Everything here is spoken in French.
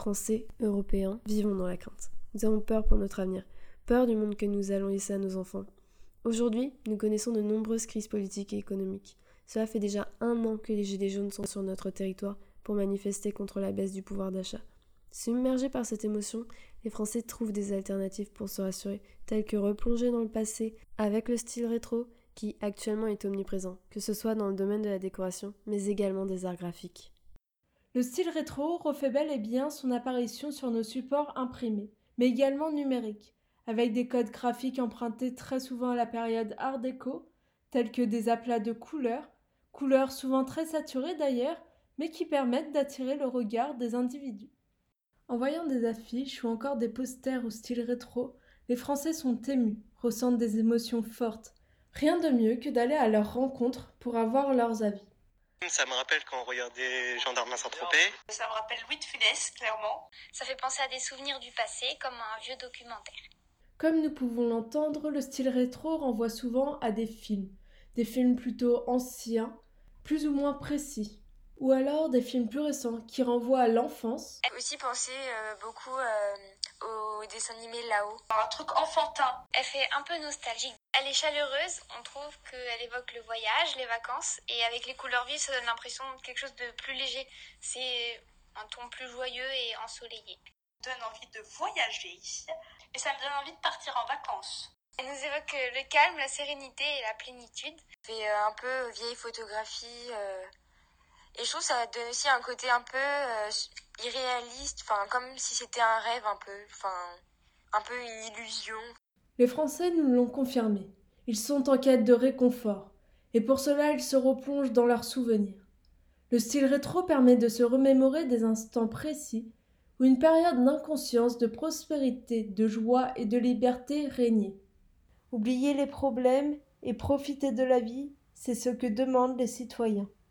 Français, Européens, vivons dans la crainte. Nous avons peur pour notre avenir, peur du monde que nous allons laisser à nos enfants. Aujourd'hui, nous connaissons de nombreuses crises politiques et économiques. Cela fait déjà un an que les Gilets jaunes sont sur notre territoire pour manifester contre la baisse du pouvoir d'achat. Submergés par cette émotion, les Français trouvent des alternatives pour se rassurer, telles que replonger dans le passé avec le style rétro qui actuellement est omniprésent, que ce soit dans le domaine de la décoration, mais également des arts graphiques. Le style rétro refait bel et bien son apparition sur nos supports imprimés, mais également numériques, avec des codes graphiques empruntés très souvent à la période Art déco, tels que des aplats de couleurs, couleurs souvent très saturées d'ailleurs, mais qui permettent d'attirer le regard des individus. En voyant des affiches ou encore des posters au style rétro, les Français sont émus, ressentent des émotions fortes. Rien de mieux que d'aller à leur rencontre pour avoir leurs avis. Ça me rappelle quand on regardait Gendarmes à Saint-Tropez. Ça me rappelle Louis de Funès, clairement. Ça fait penser à des souvenirs du passé, comme un vieux documentaire. Comme nous pouvons l'entendre, le style rétro renvoie souvent à des films. Des films plutôt anciens, plus ou moins précis. Ou alors des films plus récents qui renvoient à l'enfance. Aussi penser euh, beaucoup euh, au dessin animé là-haut. Un truc enfantin. Elle fait un peu nostalgique. Elle est chaleureuse, on trouve qu'elle évoque le voyage, les vacances, et avec les couleurs vives, ça donne l'impression de quelque chose de plus léger. C'est un ton plus joyeux et ensoleillé. Ça donne envie de voyager, et ça me donne envie de partir en vacances. Elle nous évoque le calme, la sérénité et la plénitude. fait euh, un peu vieille photographie. Euh, et je trouve ça donne aussi un côté un peu euh, irréaliste, comme si c'était un rêve un peu, un peu une illusion. Les Français nous l'ont confirmé. Ils sont en quête de réconfort, et pour cela ils se replongent dans leurs souvenirs. Le style rétro permet de se remémorer des instants précis où une période d'inconscience, de prospérité, de joie et de liberté régnait. Oublier les problèmes et profiter de la vie, c'est ce que demandent les citoyens.